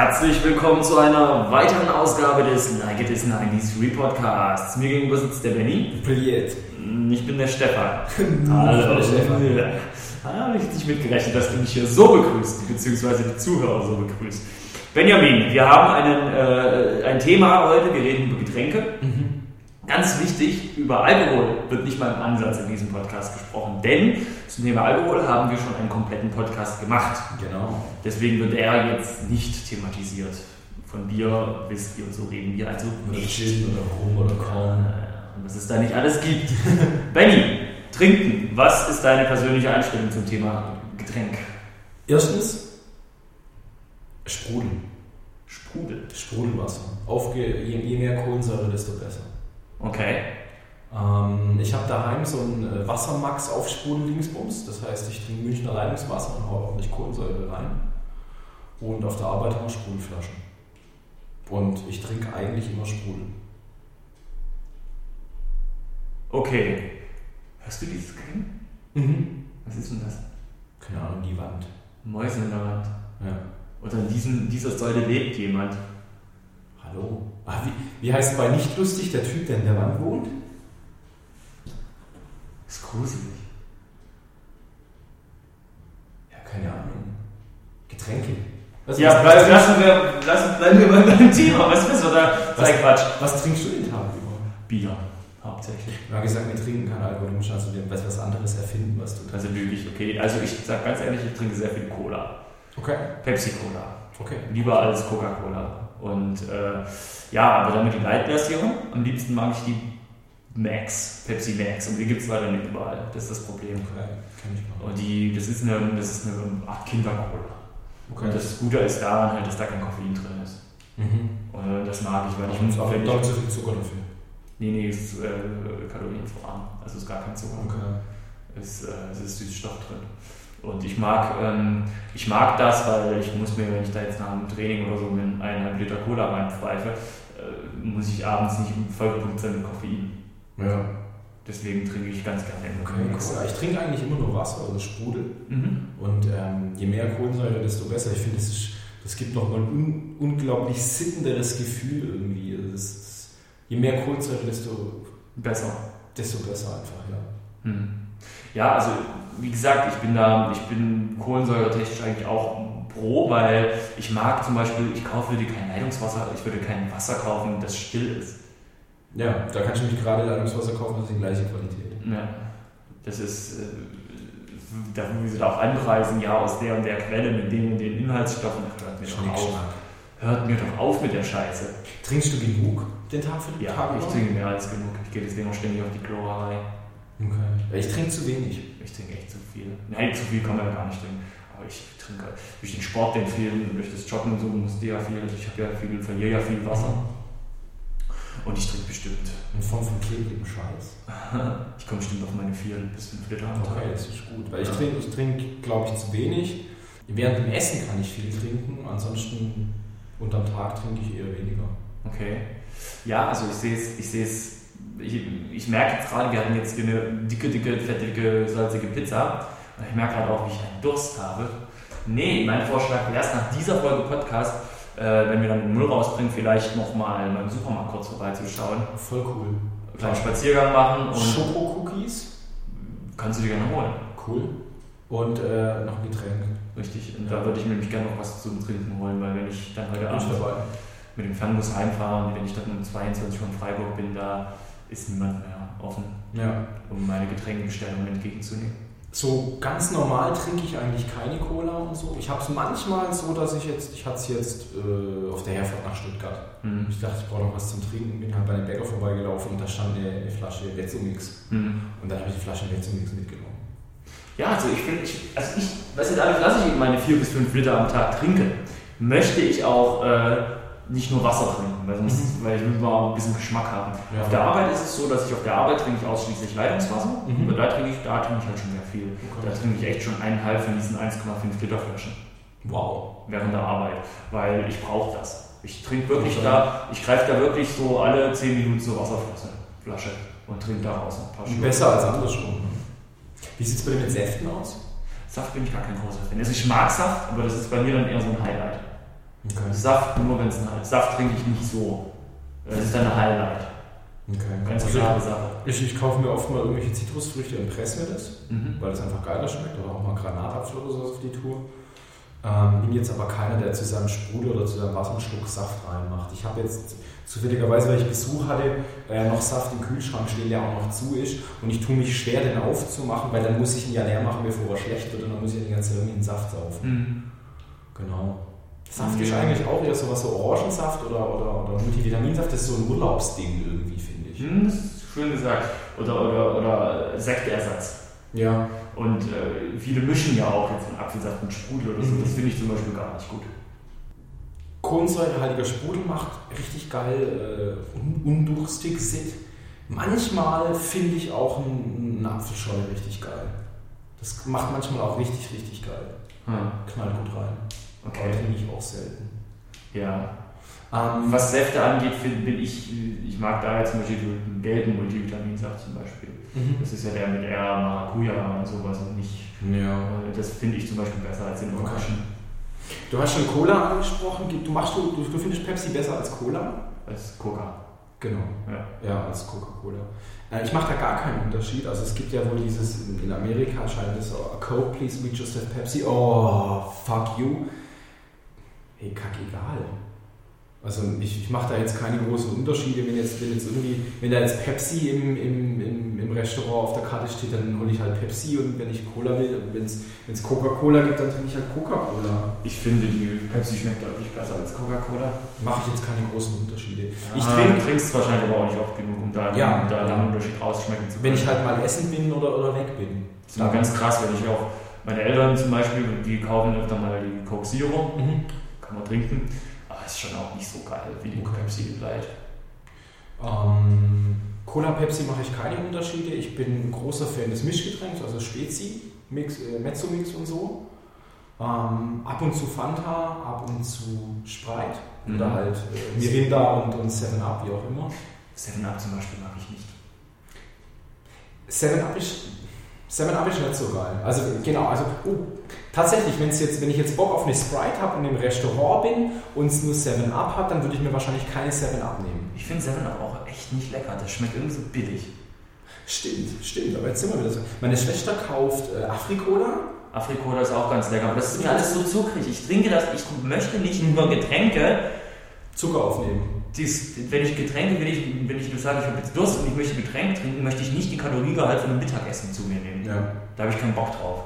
Herzlich willkommen zu einer weiteren Ausgabe des Like It Is 90s Repodcasts. Mir gegenüber sitzt der Benny. Brilliert. Ich bin der Stefan. Hallo, der Stefan. Ah, habe ich nicht mitgerechnet, dass du mich hier so begrüßt, beziehungsweise die Zuhörer so begrüßt. Benjamin, wir haben einen, äh, ein Thema heute, wir reden über Getränke. Ganz wichtig, über Alkohol wird nicht mal im Ansatz in diesem Podcast gesprochen, denn zum Thema Alkohol haben wir schon einen kompletten Podcast gemacht. Genau. Deswegen wird er jetzt nicht thematisiert. Von Bier, Whisky und so reden wir also Oder nicht. Gin oder Rum oder Korn. Und was es da nicht alles gibt. Benny, trinken. Was ist deine persönliche Einstellung zum Thema Getränk? Erstens, Sprudel. Sprudel. Sprudelwasser. Aufge je, je mehr Kohlensäure, desto besser. Okay. Ähm, ich habe daheim so einen äh, Wassermax auf Sprudel-Dingsbums. Das heißt, ich trinke Münchner Leitungswasser und haue ordentlich Kohlensäure rein. Und auf der Arbeit haben wir Sprudelflaschen. Und ich trinke eigentlich immer Sprudel. Okay. Hörst du dieses Geräusch? Mhm. Was ist denn das? Keine Ahnung, die Wand. Mäuse in der Wand. Ja. Oder in diesem, dieser Säule lebt jemand. Hallo. Ah, wie, wie heißt bei nicht lustig der Typ, der in der Wand wohnt? ist gruselig. Ja, keine Ahnung. Getränke. Was, Ja, bleib, lassen wir, lassen, bleiben wir bei deinem Thema. Was ist? Oder sei Quatsch. was trinkst du den Tag über? Bier, hauptsächlich. Wir haben gesagt, wir trinken keinen Alkohol. Du musst also was, was anderes erfinden, was du trinkst. Also lüge ich, okay. Also ich sag ganz ehrlich, ich trinke sehr viel Cola. Okay. Pepsi-Cola. Okay. Lieber als Coca-Cola. Und äh, ja, aber dann mit die Light-Version. Am liebsten mag ich die Max, Pepsi Max. Und die gibt es leider nicht überall. Das ist das Problem. Okay. Kenn ich mal. Und die, das ist eine, das ist eine Art Kinder-Cola. Okay. Und das Gute ist daran halt, dass da kein Koffein drin ist. mhm. Und das mag ich, weil ich muss ich, nicht so viel Zucker dafür. Nee, nee, es ist äh, kalorienarm. Also ist gar kein Zucker. Okay. ist, äh, es ist Süßstoff drin. Und ich mag, ähm, ich mag das, weil ich muss mir, wenn ich da jetzt nach einem Training oder so mit eineinhalb Liter Cola reinpfeife, äh, muss ich abends nicht vollgepumpt sein mit Koffein. Ja. Deswegen trinke ich ganz gerne immer Okay, Cola. Ich trinke eigentlich immer nur Wasser, also Sprudel. Mhm. Und ähm, je mehr Kohlensäure, desto besser. Ich finde, das, ist- das gibt nochmal ein un unglaublich sittenderes Gefühl irgendwie. Also das, je mehr Kohlensäure, desto, Besser. desto besser einfach, ja. Mhm. Ja, also wie gesagt, ich bin da, ich bin kohlensäuretechnisch eigentlich auch pro, weil ich mag zum Beispiel, ich kaufe dir kein Leitungswasser, ich würde kein Wasser kaufen, das still ist. Ja, da kann ich nämlich gerade Leitungswasser kaufen, das ist die gleiche Qualität. Ja, das ist, äh, da wie sie da auch anpreisen, ja, aus der und der Quelle mit den und den Inhaltsstoffen, hört mir doch auf. Hört mir doch auf mit der Scheiße. Trinkst du genug den Tag für den Ja, Tag? ich über? trinke mehr als genug. Ich gehe deswegen auch ständig auf die Kloerei. Okay. Ich trinke zu wenig. Ich trinke echt zu viel. Nein, zu viel kann man ja gar nicht trinken. Aber ich trinke durch den Sport, den vielen, durch das Joggen und so musste ja viel, ich habe ja viel, verliere ja viel Wasser. Und ich trinke bestimmt. In Form von klebrigem Scheiß. Ich komme bestimmt auf meine 4 bis 5 Liter am Tag. Okay, das ist gut. Weil ich trinke, ich trinke glaube ich, zu wenig. Während dem Essen kann ich viel trinken, ansonsten unterm Tag trinke ich eher weniger. Okay. Ja, also ich sehe es, ich sehe es, ich, ich merke jetzt gerade, wir hatten jetzt hier eine dicke, dicke, fettige, salzige Pizza. Und ich merke gerade auch, wie ich einen Durst habe. Nee, mein Vorschlag wäre erst nach dieser Folge Podcast, äh, wenn wir dann den Müll rausbringen, vielleicht nochmal beim Supermarkt kurz vorbeizuschauen. Voll cool. Einen kleinen Spaziergang machen und Schoko-Cookies. kannst du dir gerne holen. Cool. Und äh, noch ein Getränk. Richtig. Und Ja. da würde ich mir nämlich gerne noch was zum Trinken holen, weil wenn ich dann heute Abend mit dem Fernbus heimfahre und wenn ich dann um 22 Uhr in Freiburg bin, da ist niemand mehr offen. Ja. um meine Getränkebestellungen entgegenzunehmen. So ganz normal trinke ich eigentlich keine Cola und so. Ich habe es manchmal so, dass ich jetzt, ich hatte es jetzt äh, auf der Herfahrt nach Stuttgart. Mhm. Ich dachte, ich brauche noch was zum Trinken. Bin halt bei dem Bäcker vorbeigelaufen und da stand eine, Flasche Vetzumix. Mhm. Und dann habe ich die Flasche Vetzumix mitgenommen. Ja, also ich finde, also ich, was jetzt alles, dass ich meine 4 bis 5 Liter am Tag trinke, möchte ich auch äh, nicht nur Wasser trinken, weil, sonst, weil ich will mal ein bisschen Geschmack haben. Ja. Auf der Arbeit ist es so, dass ich auf der Arbeit trinke ich ausschließlich Leitungswasser. Mhm. Und da trinke ich, da trinke ich halt schon sehr viel. Da trinke ich echt schon eineinhalb von diesen 1,5 Liter Flaschen Wow. während der Arbeit, weil ich brauche das. Ich trinke wirklich Okay. da, ich greife da wirklich so alle 10 Minuten zur Wasserflasche Flasche und trinke daraus ein paar Schluck. Besser als andersrum. Wie sieht es bei dir mit Säften aus? Saft bin ich gar kein großer Fan. Also ich mag Saft, aber das ist bei mir dann eher so ein Highlight. Okay. Saft nur, wenn es ein Saft trinke ich nicht so. Das ist dann ein Highlight. Okay. Ganz also klare Sache. Ich, ich, kaufe mir oft mal irgendwelche Zitrusfrüchte und presse mir das, mhm. weil es einfach geiler schmeckt. Oder auch mal Granatapfel oder sowas auf die Tour. Ähm, bin jetzt aber keiner, der zu seinem Sprudel oder zu seinem Wasser einen Schluck Saft reinmacht. Ich habe jetzt zufälligerweise, weil ich Besuch hatte, äh, noch Saft im Kühlschrank stehen, der auch noch zu ist. Und ich tue mich schwer, den aufzumachen, weil dann muss ich ihn ja leer machen, bevor er schlecht wird. Und dann muss ich ja die ganze Zeit irgendwie einen Saft saufen. Mhm. Genau. Saft ist eigentlich auch eher sowas, so Orangensaft oder, oder, oder Multivitaminsaft, das ist so ein Urlaubsding irgendwie, finde ich. Hm, das ist schön gesagt. Oder, oder, oder Sektersatz. Ja. Und äh, viele mischen ja auch jetzt einen Apfelsaft mit Sprudel oder so. Mhm. Das finde ich zum Beispiel gar nicht gut. Kohlensäurehaltiger Sprudel macht richtig geil äh, undurstig Sit. Manchmal finde ich auch einen, Apfelschorle richtig geil. Das macht manchmal auch richtig, richtig geil. Hm. Knallt gut rein. Okay. Aber trinke ich auch selten. Ja. Ähm, Was Säfte angeht, find, bin ich, ich mag da jetzt zum Beispiel den gelben Multivitaminsaft zum Beispiel. Mhm. Das ist ja der mit R, Maracuja und sowas und nicht. Ja. Das finde ich zum Beispiel besser als den Orangen. Du hast schon Cola angesprochen. Du, machst, du, du findest Pepsi besser als Cola? Als Coca. Genau. Ja, ja als Coca-Cola. Äh, ich mache da gar keinen Unterschied. Also es gibt ja wohl dieses, in Amerika scheint es, oh, Coke, please, we just have Pepsi. Oh, fuck you. Hey, kack egal. Also ich, ich mache da jetzt keine großen Unterschiede, wenn jetzt, wenn jetzt irgendwie, wenn da jetzt Pepsi im, im, im, im Restaurant auf der Karte steht, dann hole ich halt Pepsi und wenn ich Cola will, wenn es Coca-Cola gibt, dann trinke ich halt Coca-Cola. Ich finde, die Pepsi schmeckt deutlich besser als Coca-Cola. Mache ich jetzt keine großen Unterschiede. Ich trinke, trinkst wahrscheinlich aber auch nicht oft genug, um da, ja, da einen Unterschied rausschmecken zu können. Wenn ich halt mal essen bin oder, oder weg bin. Das ist ganz krass, wenn ich auch, meine Eltern zum Beispiel, die kaufen öfter mal die Coke Zero, mhm. Kann man trinken ist schon auch nicht so geil wie die okay. Pepsi Light. Ähm, Cola Pepsi mache ich keine Unterschiede. Ich bin ein großer Fan des Mischgetränks, also Spezi, Mix, äh, Mezzo-Mix und so. Ähm, ab und zu Fanta, ab und zu Sprite mhm. oder halt äh, Mirinda und, und 7-Up, wie auch immer. 7-Up zum Beispiel mag ich nicht. 7-Up ist, 7 Up ist nicht so geil. Also genau, also oh, Tatsächlich, jetzt, wenn ich jetzt Bock auf eine Sprite habe und im Restaurant bin und es nur 7-Up hat, dann würde ich mir wahrscheinlich keine 7-Up nehmen. Ich finde 7-Up auch echt nicht lecker. Das schmeckt irgendwie so billig. Stimmt, stimmt. Aber jetzt sind wir wieder so. Meine Schwester kauft äh, Afrikola. Afrikola ist auch ganz lecker. Aber das ist mir alles so zuckrig. Ich trinke das, ich möchte nicht nur Getränke Zucker aufnehmen. Dies, wenn ich Getränke, wenn ich, wenn ich sage, ich habe jetzt Durst und ich möchte Getränke trinken, möchte ich nicht die Kaloriengehalt von einem Mittagessen zu mir nehmen. Ja. Da habe ich keinen Bock drauf.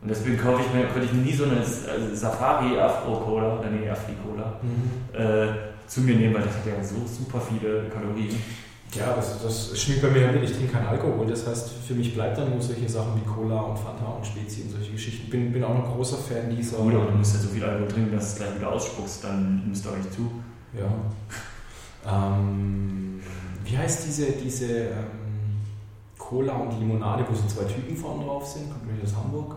Und deswegen kaufe ich mir, könnte ich mir nie so eine also Safari Afro Cola, oder nee, Afri Cola, mhm. äh, zu mir nehmen, weil das hat ja so super viele Kalorien. Ja, das, das schmeckt bei mir nicht. Ich trinke keinen Alkohol. Das heißt, für mich bleibt dann nur solche Sachen wie Cola und Fanta und Spezi und solche Geschichten. Bin, bin auch ein großer Fan dieser. Aber du musst ja so viel Alkohol trinken, dass du es gleich wieder ausspuckst, dann nimmst du auch nicht zu. Ja. ähm, wie heißt diese, diese ähm, Cola und Limonade, wo so zwei Typen vorne drauf sind? Kommt mir aus Hamburg?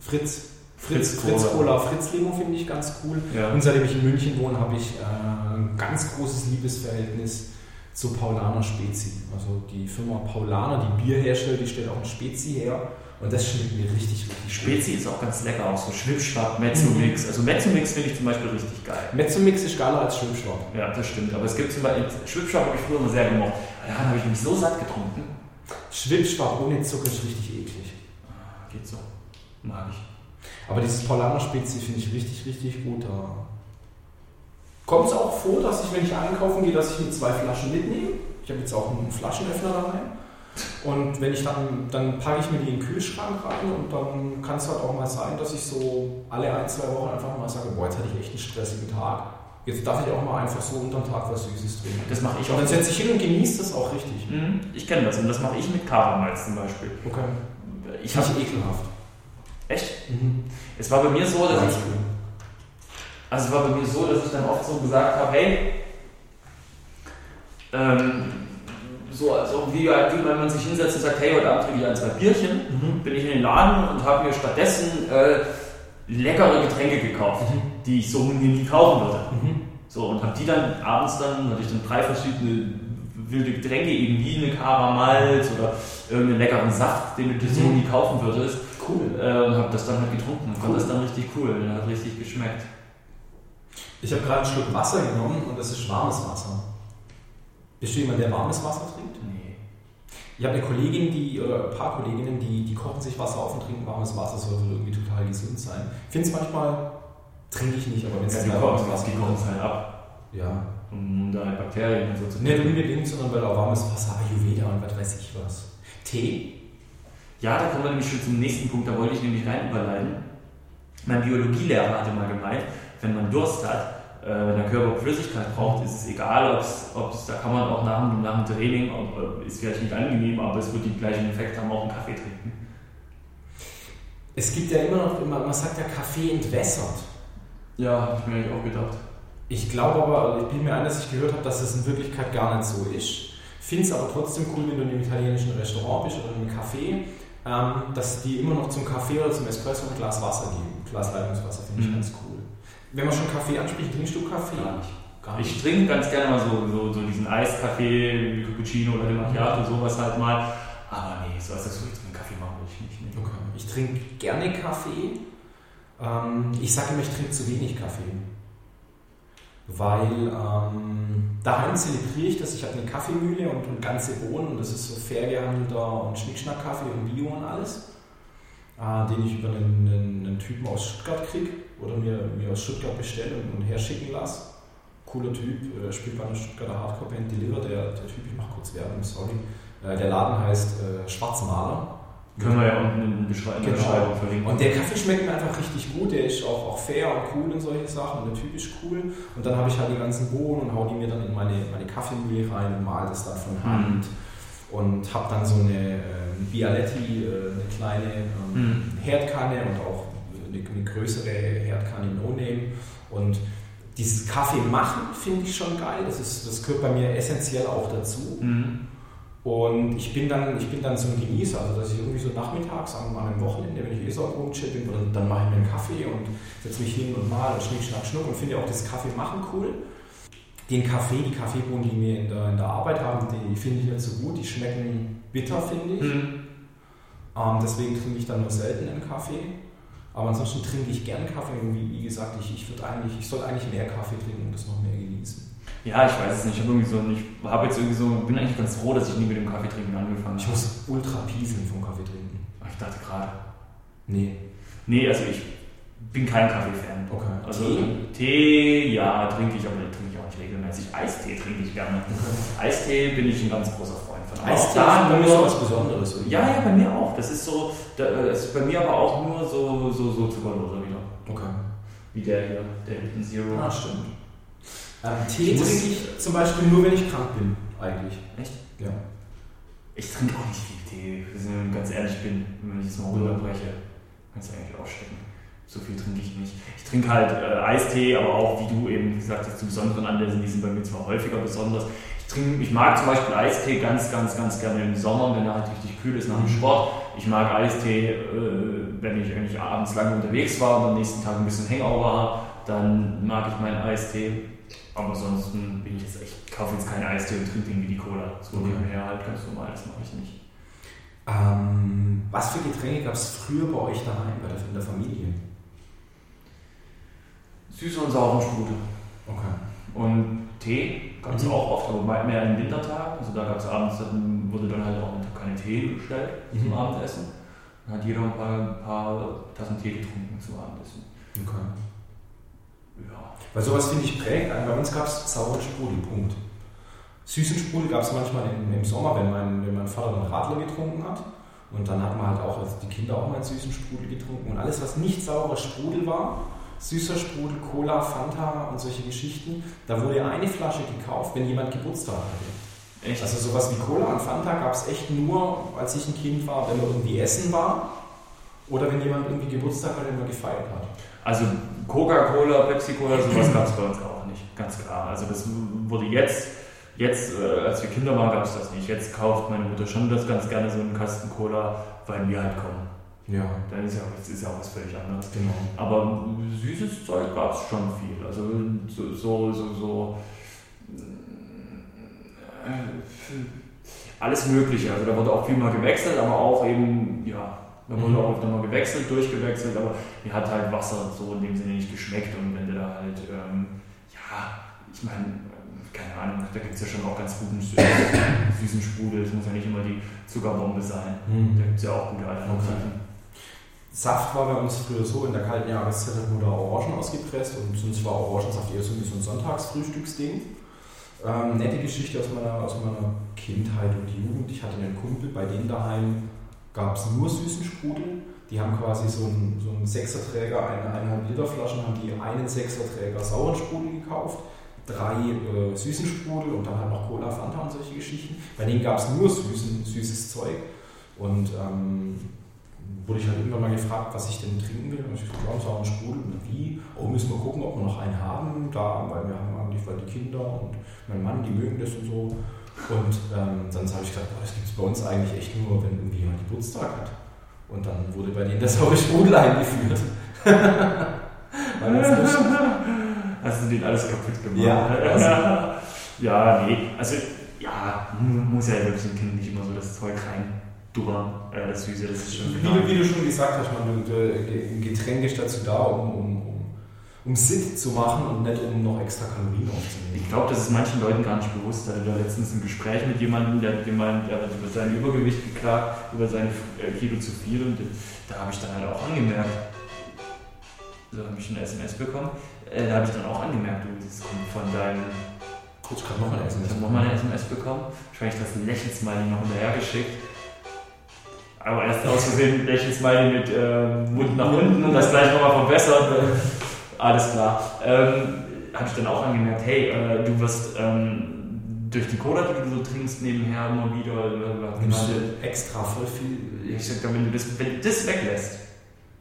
Fritz. Fritz, Fritz, Fritz Cola, Fritz Limo finde ich ganz cool. Ja. Und seitdem ich in München wohne, habe ich äh, ein ganz großes Liebesverhältnis zu Paulaner Spezi. Also die Firma Paulaner, die Bier herstellt, die stellt auch ein Spezi her. Und das schmeckt mir richtig, richtig Spezi ist auch ganz lecker, auch so Schwipschwapp, Mezzomix. Mhm. Also Mezzomix finde ich zum Beispiel richtig geil. Mezzomix ist geiler als Schwipschwapp. Ja, das stimmt. Aber es gibt zum Beispiel, Schwipschwapp habe ich früher immer sehr gemocht. Daran habe ich mich so satt getrunken. Schwipschwapp ohne Zucker ist richtig eklig. Ah, geht so. Mag ich. Aber dieses Paulaner Spezi finde ich richtig, richtig gut. Da kommt es auch vor, dass ich, wenn ich einkaufen gehe, dass ich mir zwei Flaschen mitnehme. Ich habe jetzt auch einen Flaschenöffner dabei. Und wenn ich dann, dann packe ich mir die in den Kühlschrank rein und dann kann es halt auch mal sein, dass ich so alle ein, zwei Wochen einfach mal sage, boah, jetzt hatte ich echt einen stressigen Tag. Jetzt darf ich auch mal einfach so unterm Tag was Süßes trinken. Das mache ich auch. Und dann setze ich hin und genieße das auch richtig. Mhm, ich kenne das und das mache ich mit Karamalz zum Beispiel. Okay. Ich habe ekelhaft. Echt? Mhm. Es war bei mir so, dass ich. Also es war bei mir so, dass ich dann oft so gesagt habe, hey, ähm, so also wie, wie wenn man sich hinsetzt und sagt, hey, heute Abend trinke ich ein, zwei Bierchen, mhm. bin ich in den Laden und habe mir stattdessen äh, leckere Getränke gekauft, mhm. die ich so nie kaufen würde. Mhm. So, und habe die dann abends dann, hatte ich dann drei verschiedene wilde Getränke, eben wie eine Karamalz oder irgendeinen leckeren Saft, den du dir so mhm. nie kaufen würdest. Cool. Äh, und habe das dann halt getrunken und cool. fand das dann richtig cool. Und hat richtig geschmeckt. Ich habe gerade einen Schluck Wasser genommen und das ist warmes Wasser. Bist du jemand, der warmes Wasser trinkt? Nee. Ich habe eine Kollegin, die, oder ein paar Kolleginnen, die, die kochen sich Wasser auf und trinken warmes Wasser, soll wohl irgendwie total gesund sein. Ich finde es manchmal, trinke ich nicht, aber wenn es Ja, warmes Wasser die kochen es halt ab, Ja. um da Bakterien und so zu Nicht unbedingt, sondern weil auch warmes Wasser, Ayurveda und was weiß ich was. Tee? Ja, da kommen wir nämlich schon zum nächsten Punkt, da wollte ich nämlich rein überleiten. Mein Biologielehrer hatte mal gemeint, wenn man Durst hat, wenn der Körper Flüssigkeit braucht, ist es egal, ob es, da kann man auch nach, dem- nach dem Training, ist vielleicht nicht angenehm, aber es wird den gleichen Effekt haben, auch einen Kaffee trinken. Es gibt ja immer noch, immer, man sagt ja, Kaffee entwässert. Ja, habe ich mir eigentlich auch gedacht. Ich glaube aber, ich bin mir ein, dass ich gehört habe, dass es in Wirklichkeit gar nicht so ist. Finde es aber trotzdem cool, wenn du in einem italienischen Restaurant bist oder in einem Café, ähm, dass die immer noch zum Kaffee oder zum Espresso ein Glas Wasser geben. Glas Leitungswasser finde ich Mhm. ganz cool. Wenn man schon Kaffee anspricht, trinkst du Kaffee? Gar nicht. Gar Ich trinke ganz gerne mal so, so, so diesen Eiskaffee, Cappuccino oder den Macchiato, sowas halt mal. Aber nee, so als das so jetzt mit Kaffee machen will ich nicht. Nee. Okay. Ich trinke gerne Kaffee. Ähm, ich sage immer, ich trinke zu wenig Kaffee. Weil ähm, daheim zelebriere ich das. Ich habe eine Kaffeemühle und, und ganze Bohnen. Und das ist so fair gehandelter und Schnickschnack-Kaffee und Bio und alles. Äh, den ich über einen, einen, einen Typen aus Stuttgart kriege oder mir, mir aus Stuttgart bestelle und, und herschicken lasse. Cooler Typ, äh, spielt bei einer Stuttgarter Hardcore-Band Deliver. Der, der Typ, ich mache kurz Werbung, sorry. Äh, der Laden heißt äh, Schwarzmaler. Können wir ja unten in der Genau. Beschreibung verlinken. Und der Kaffee schmeckt mir einfach richtig gut. Der ist auch, auch fair und cool und solche Sachen. Und der Typ ist cool. Und dann habe ich halt die ganzen Bohnen und hau die mir dann in meine, meine Kaffeemühle rein und mal das dann von Hand. Und habe dann so eine ähm, Bialetti, äh, eine kleine ähm, Mhm. Herdkanne und auch eine, eine größere Herdkanne No Name. Und dieses Kaffee machen finde ich schon geil. Das, ist, das gehört bei mir essentiell auch dazu. Mhm. Und ich bin dann, ich bin dann so ein Genießer, also dass ich irgendwie so nachmittags am, an einem Wochenende, wenn ich eh so Rumchill bin, dann, dann mache ich mir einen Kaffee und setze mich hin und mal und schnick, schnack, schnuck und finde auch das Kaffee machen cool. Den Kaffee, die Kaffeebohnen, die wir in der, in der Arbeit haben, die finde ich nicht so gut, die schmecken bitter, finde ich. Mhm. Ähm, deswegen trinke ich dann nur selten einen Kaffee. Aber ansonsten trinke ich gern Kaffee und wie, wie gesagt, ich, ich, eigentlich, ich soll eigentlich mehr Kaffee trinken und das noch mehr genießen. Ja, ich weiß es nicht. Ich habe irgendwie so, ich habe jetzt irgendwie so, bin eigentlich ganz froh, dass ich nie mit dem Kaffeetrinken angefangen Ich habe. muss ultra pieseln vom Kaffee trinken. Ich dachte gerade. Nee. Nee, also ich bin kein Kaffee-Fan. Okay. Also Tee? Tee, ja, trinke ich, aber den trinke ich auch regelmäßig. Eistee trinke ich gerne. Eistee bin ich ein ganz großer Freund von. Aber Eistee auch da ist bei mir so was Besonderes. oder? Ja, ja, bei mir auch. Das ist so, das ist bei mir aber auch nur so, so, so zuckerloser wieder. Okay. Wie der hier, der Hidden Zero. Ah, stimmt. Ähm, Tee trinke ich zum Beispiel nur, wenn ich krank bin, eigentlich. Echt? Ja. Ich trinke auch nicht viel Tee, wenn ich ganz ehrlich bin, wenn ich es mal runterbreche. Kannst du eigentlich ausstecken. So viel trinke ich nicht. Ich trinke halt äh, Eistee, aber auch, wie du eben gesagt hast, zu besonderen Anlässen, die sind bei mir zwar häufiger besonders. Ich, trinke, ich mag zum Beispiel Eistee ganz, ganz, ganz gerne im Sommer, wenn er halt richtig kühl ist nach dem Sport. Ich mag Eistee, äh, wenn ich eigentlich abends lange unterwegs war und am nächsten Tag ein bisschen Hangover habe, dann mag ich meinen Eistee. Aber ansonsten bin ich jetzt echt, kaufe jetzt keinen Eistee und trinke den wie die Cola. So Okay. nebenher halt ganz normal, das mache ich nicht. Ähm, was für Getränke gab es früher bei euch daheim, bei der, in der Familie? Süße und sauren Sprudel. Okay. Und Tee gab es Mhm. auch oft, aber me- mehr den Wintertagen. Also da gab es abends, dann wurde dann halt auch keine Tee bestellt zum Mhm. Abendessen. Dann hat jeder ein paar, ein paar Tassen Tee getrunken zum Abendessen. okay. Ja. Weil sowas finde ich prägt. einen. Bei uns gab es sauren Sprudel, Punkt. Süßen Sprudel gab es manchmal im, im Sommer, wenn mein, wenn mein Vater dann Radler getrunken hat. Und dann hat man halt auch, also die Kinder auch mal einen süßen Sprudel getrunken. Und alles, was nicht saurer Sprudel war, süßer Sprudel, Cola, Fanta und solche Geschichten, da wurde eine Flasche gekauft, wenn jemand Geburtstag hatte. Echt? Also sowas wie Cola und Fanta gab es echt nur, als ich ein Kind war, wenn man irgendwie essen war oder wenn jemand irgendwie Geburtstag hatte, den man gefeiert hat. Also Coca-Cola, Pepsi-Cola, sowas gab es bei uns auch nicht, ganz klar. Also das wurde jetzt, jetzt äh, als wir Kinder waren, gab es das nicht. Jetzt kauft meine Mutter schon das ganz gerne so einen Kasten Cola, weil wir halt kommen. Ja, Dann ist ja, das ist ja auch was völlig anderes. genau. Aber süßes Zeug gab es schon viel. Also so, so, so, so äh, alles Mögliche. Also da wurde auch viel mal gewechselt, aber auch eben, ja, Da wurde mhm. auch nochmal gewechselt, durchgewechselt, aber mir hat halt Wasser so in dem Sinne nicht geschmeckt und wenn du da halt, ähm, ja, ich meine, keine Ahnung, da gibt es ja schon auch ganz guten süßen Sprudel, es muss ja nicht immer die Zuckerbombe sein. Mhm. Da gibt es ja auch gute Alternativen. Saft war bei uns früher so, in der kalten Jahreszeit wurde Orangen ausgepresst und sonst war Orangensaft eher so wie so ein Sonntagsfrühstücksding. Ähm, nette Geschichte aus meiner, aus meiner Kindheit und Jugend. Ich hatte einen Kumpel, bei dem daheim gab es nur süßen Sprudel. Die haben quasi so einen, so einen Sechserträger, eine eineinhalb Liter Flaschen, haben die einen Sechserträger sauren Sprudel gekauft, drei äh, süßen Sprudel und dann halt noch Cola, Fanta und solche Geschichten. Bei denen gab es nur süßen, süßes Zeug. Und ähm, wurde ich halt irgendwann mal gefragt, was ich denn trinken will. Und ich gesagt, ja, sauren Sprudel. Und wie? Oh, müssen wir gucken, ob wir noch einen haben. Da, weil wir haben eigentlich weil die Kinder und mein Mann, die mögen das und so. Und ähm, dann habe ich gesagt, boah, das gibt es bei uns eigentlich echt nur, wenn irgendwie jemand Geburtstag hat. Und dann wurde bei denen das saure Sprudel eingeführt. Hast du den alles kaputt gemacht? Ja. Also, ja, nee. Also, ja, muss ja wirklich dem Kind nicht immer so das Zeug rein dummern, äh, das Süße, das ist schon wie, du, wie du schon gesagt hast, man, ein Getränk ist dazu da, um, um um Sit zu machen und nicht um noch extra Kalorien aufzunehmen. Ich glaube, das ist manchen Leuten gar nicht bewusst. Ich hatte da letztens ein Gespräch mit jemandem, der hat gemeint, der hat über sein Übergewicht geklagt, über seine äh, Kilo zu viel und da habe ich dann halt auch angemerkt, so habe ich eine SMS bekommen, äh, da habe ich dann auch angemerkt, du, das kommt von deinem ich habe nochmal eine SMS. Ich habe nochmal eine SMS bekommen. Wahrscheinlich das Lächelsmiley noch hinterher geschickt. Aber erst aus Versehen Lächelsmiley mit äh, Mund nach unten und das gleich nochmal verbessert. Alles klar. Ähm, Habe ich dann auch angemerkt, hey, äh, du wirst ähm, durch die Cola, die du so trinkst, nebenher immer wieder. Äh, Nimmst du extra voll viel. Ich sag, wenn du das, wenn du das weglässt,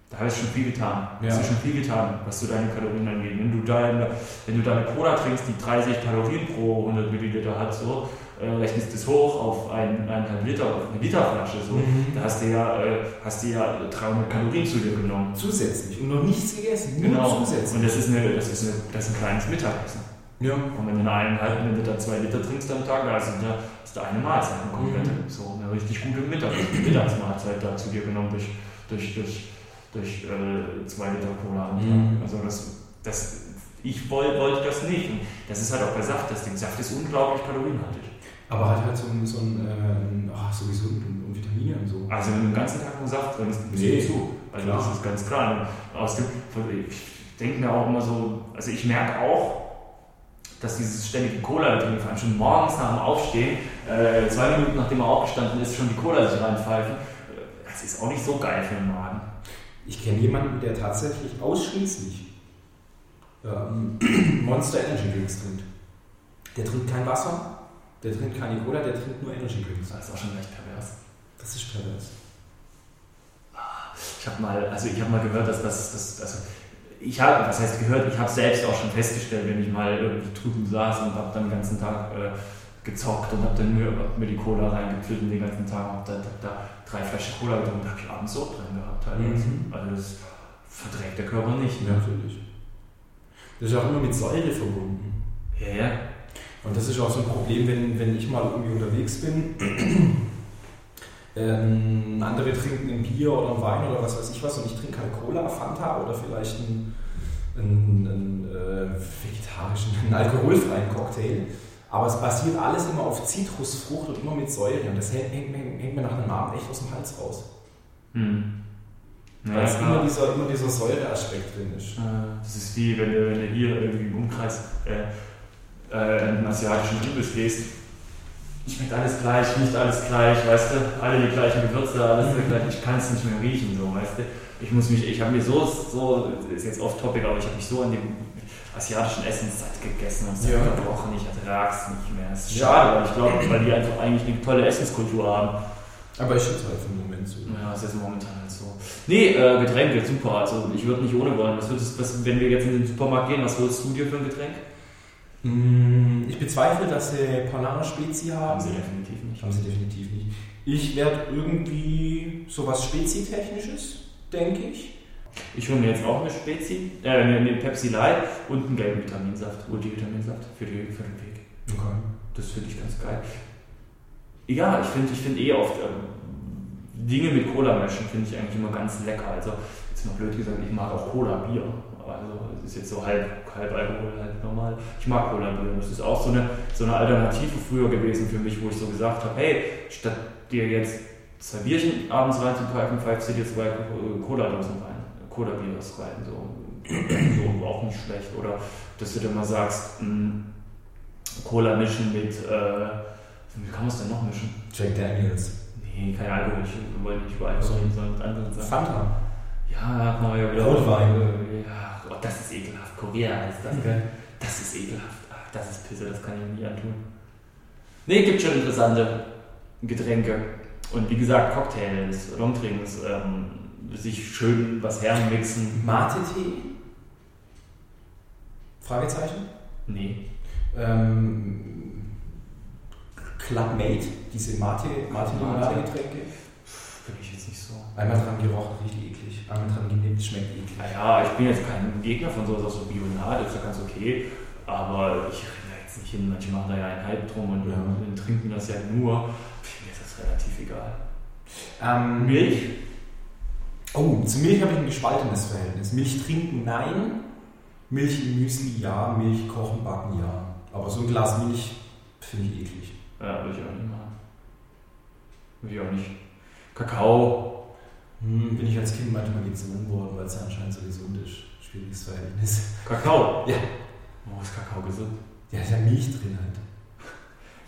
da hast du schon viel getan. Ja. Hast du schon viel getan, was du deine Kalorien angeht. Wenn du deine, wenn du deine Cola trinkst, die 30 Kalorien pro 100 Milliliter hat, so, äh, rechnest das hoch auf ein, eineinhalb Liter, auf eine Literflasche, so, mhm. da hast du, ja, äh, hast du ja 300 Kalorien zu dir genommen. Zusätzlich und noch nichts gegessen, nur genau. zusätzlich. Und das ist, eine, das, ist eine, das ist ein kleines Mittagessen. Ja. Und wenn du eine eineinhalb, wenn du da zwei Liter trinkst am Tag, da ist da eine Mahlzeit, eine komplette, mhm. so eine richtig gute Mittag, Mittagsmahlzeit da zu dir genommen durch, durch, durch, durch äh, zwei Liter Cola am Tag. Mhm. Also das, das, ich wollte wollt das nicht. Und das ist halt auch bei Saft, das Ding. Saft ist unglaublich kalorienhaltig. Aber hat halt so ein, so ein äh, ach, so gesund und, und Vitamine und so. Also wenn du den ganzen Tag nur Saft trinkst, bist nee, du zu. Also klar. das ist ganz klar. Aus dem, ich denke mir auch immer so, also ich merke auch, dass dieses ständige Cola trinken, vor allem schon morgens nach dem Aufstehen, äh, zwei Minuten nachdem er aufgestanden ist, schon die Cola sich reinpfeifen, äh, das ist auch nicht so geil für den Magen. Ich kenne jemanden, der tatsächlich ausschließlich ähm, Monster Energy Drinks trinkt. Der trinkt kein Wasser, der trinkt keine Cola, der trinkt nur Energy Drinks. Das ist auch schon recht pervers. Das ist pervers. Ich habe mal, also ich habe mal gehört, dass das, das also ich habe, was heißt gehört, ich habe selbst auch schon festgestellt, wenn ich mal irgendwie drüben saß und habe dann den ganzen Tag äh, gezockt und habe dann mir, hab mir die Cola reingefüllt und den ganzen Tag und da, da, drei Flaschen Cola getrunken, da habe ich abends so drin gehabt teilweise. Mhm. Also das verträgt der Körper nicht. Ne? Natürlich. Das ist auch immer mit Säure verbunden. Ja, ja. Und das ist auch so ein Problem, wenn, wenn ich mal irgendwie unterwegs bin. ähm, andere trinken ein Bier oder ein Wein oder was weiß ich was und ich trinke halt Cola, Fanta oder vielleicht einen, einen, einen äh, vegetarischen, einen alkoholfreien Cocktail. Aber es basiert alles immer auf Zitrusfrucht und immer mit Säure. Und das hängt, hängt, hängt mir nach einem Abend echt aus dem Hals raus. Hm. Weil es immer dieser, immer dieser Säureaspekt drin ist. Das ist wie, wenn du, wenn du hier irgendwie im Umkreis äh, äh, in den asiatischen Imbiss gehst, schmeckt alles gleich, nicht alles gleich, weißt du, alle die gleichen Gewürze, alles mhm. gleich, ich kann es nicht mehr riechen, so, weißt du. Ich muss mich, ich habe mir so, so, ist jetzt off topic, aber ich habe mich so an dem asiatischen Essen satt gegessen und seit ja. Wochen, ich es nicht mehr. Das ist schade, weil ich glaube, weil die einfach eigentlich eine tolle Essenskultur haben. Aber ich schätze halt im Moment so. Ja, es ist momentan halt so. Nee, äh, Getränke, super. Also ich würde nicht ohne wollen. Was würdest, was, wenn wir jetzt in den Supermarkt gehen, was würdest du dir für ein Getränk? Mm, ich bezweifle, dass sie Panama Spezi haben. Haben sie definitiv nicht. Haben sie definitiv nicht. Ich werde irgendwie sowas Spezi-technisches, denke ich. Ich hole mir jetzt auch eine Spezi, äh, eine Pepsi Light und einen gelben Vitaminsaft, Multivitaminsaft für, die, für den Weg. Okay. Das finde ich ganz geil. Ja, ich finde ich find eh oft, ähm, Dinge mit Cola mischen finde ich eigentlich immer ganz lecker. Also, jetzt noch blöd gesagt, ich mag auch Cola-Bier. Also, es ist jetzt so halb, halb Alkohol, halb normal. Ich mag Cola-Bier. Das ist auch so eine, so eine Alternative früher gewesen für mich, wo ich so gesagt habe: hey, statt dir jetzt zwei Bierchen abends reinzupfeifen, pfeifst du dir zwei Cola-Dosen rein. Cola-Biers rein. So. so auch nicht schlecht. Oder dass du dann mal sagst, mh, hm, Cola mischen mit, äh, wie kann man es denn noch mischen? Jack Daniels. Nee, kein Alkohol, ich wollte nicht über Alkohol, sondern mit anderen Sachen. Fanta. Ja, wieder. Rotwein. Ja, oh, das ist ekelhaft. Korea ist das, gell? Das ist ekelhaft. Ach, das ist Pisse, das kann ich mir nie antun. Nee, gibt schon interessante Getränke. Und wie gesagt, Cocktails, Longdrinks, ähm, sich schön was hermixen. Mate-Tee? Fragezeichen? Nee. Ähm, Clubmate, diese Mate, Mate. Finde ich jetzt nicht so. Einmal dran gerochen, riecht Einmal dran genippt, schmeckt eklig. Naja, ich bin jetzt kein Gegner von sowas, auch so Bionade, ist ja ganz okay. Aber ich rede da jetzt nicht hin. Manche machen da ja einen Hype drum und, ja. und trinken das ja nur. Mir ist das relativ egal. Ähm, Milch? Oh, zu Milch habe ich ein gespaltenes Verhältnis. Milch trinken, nein. Milch im Müsli, ja. Milch kochen, backen, ja. Aber so ein Glas Milch finde ich eklig. Ja, würde ich auch nicht machen. Würde ich auch nicht. Kakao. Hm, bin ich als Kind manchmal gezwungen worden, weil es anscheinend so gesund ist. Schwieriges Verhältnis. Kakao? Ja. Warum ist Kakao gesund? Ja, ist ja Milch drin halt.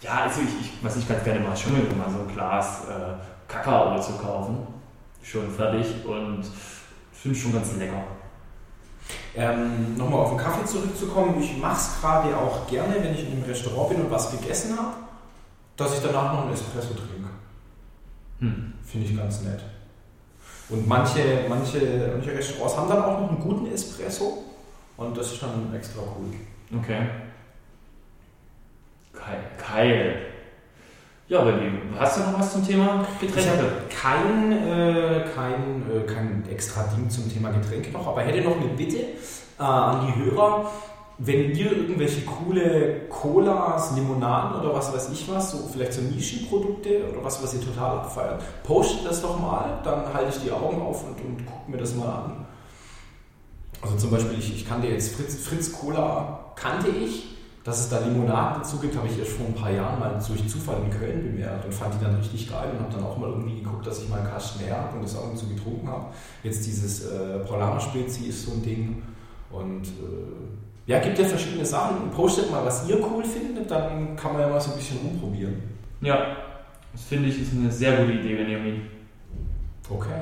Ja, also ich, ich was ich ganz gerne mache, schon mal so ein Glas äh, Kakao zu kaufen. Schon fertig und finde ich schon ganz lecker. Ähm, Nochmal auf den Kaffee zurückzukommen. Ich mache es gerade auch gerne, wenn ich in einem Restaurant bin und was gegessen habe, dass ich danach noch einen Espresso trinke. Hm. Finde ich ganz nett. Und manche, manche, manche Restaurants haben dann auch noch einen guten Espresso und das ist dann extra cool. Okay. Geil. Ja, Benny, hast du noch was zum Thema Getränke? Ich habe kein, äh, kein, äh, kein extra Ding zum Thema Getränke noch, aber hätte noch eine Bitte äh, an die Hörer. Wenn ihr irgendwelche coole Colas, Limonaden oder was weiß ich was, so vielleicht so Nischenprodukte oder was, was ihr total abfeiert, postet das doch mal, dann halte ich die Augen auf und, und gucke mir das mal an. Also zum Beispiel, ich, ich kannte jetzt Fritz, Fritz Cola, kannte ich, dass es da Limonaden dazu gibt, habe ich erst vor ein paar Jahren mal durch Zufall in Köln bemerkt und fand die dann richtig geil und habe dann auch mal irgendwie geguckt, dass ich mal einen Kasten leer habe und das auch zu getrunken habe. Jetzt dieses äh, Polana Spezi ist so ein Ding und äh, ja, gibt ja verschiedene Sachen. Postet mal, was ihr cool findet, dann kann man ja mal so ein bisschen rumprobieren. Ja, das finde ich ist eine sehr gute Idee, Benjamin. Okay.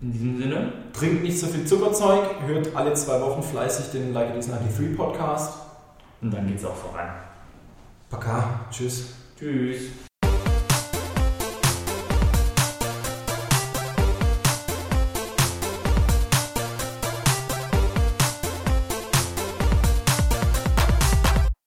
In diesem Sinne. Trinkt nicht so viel Zuckerzeug, hört alle zwei Wochen fleißig den Like It Is 93 Podcast und dann geht es auch voran. Paka, tschüss. Tschüss.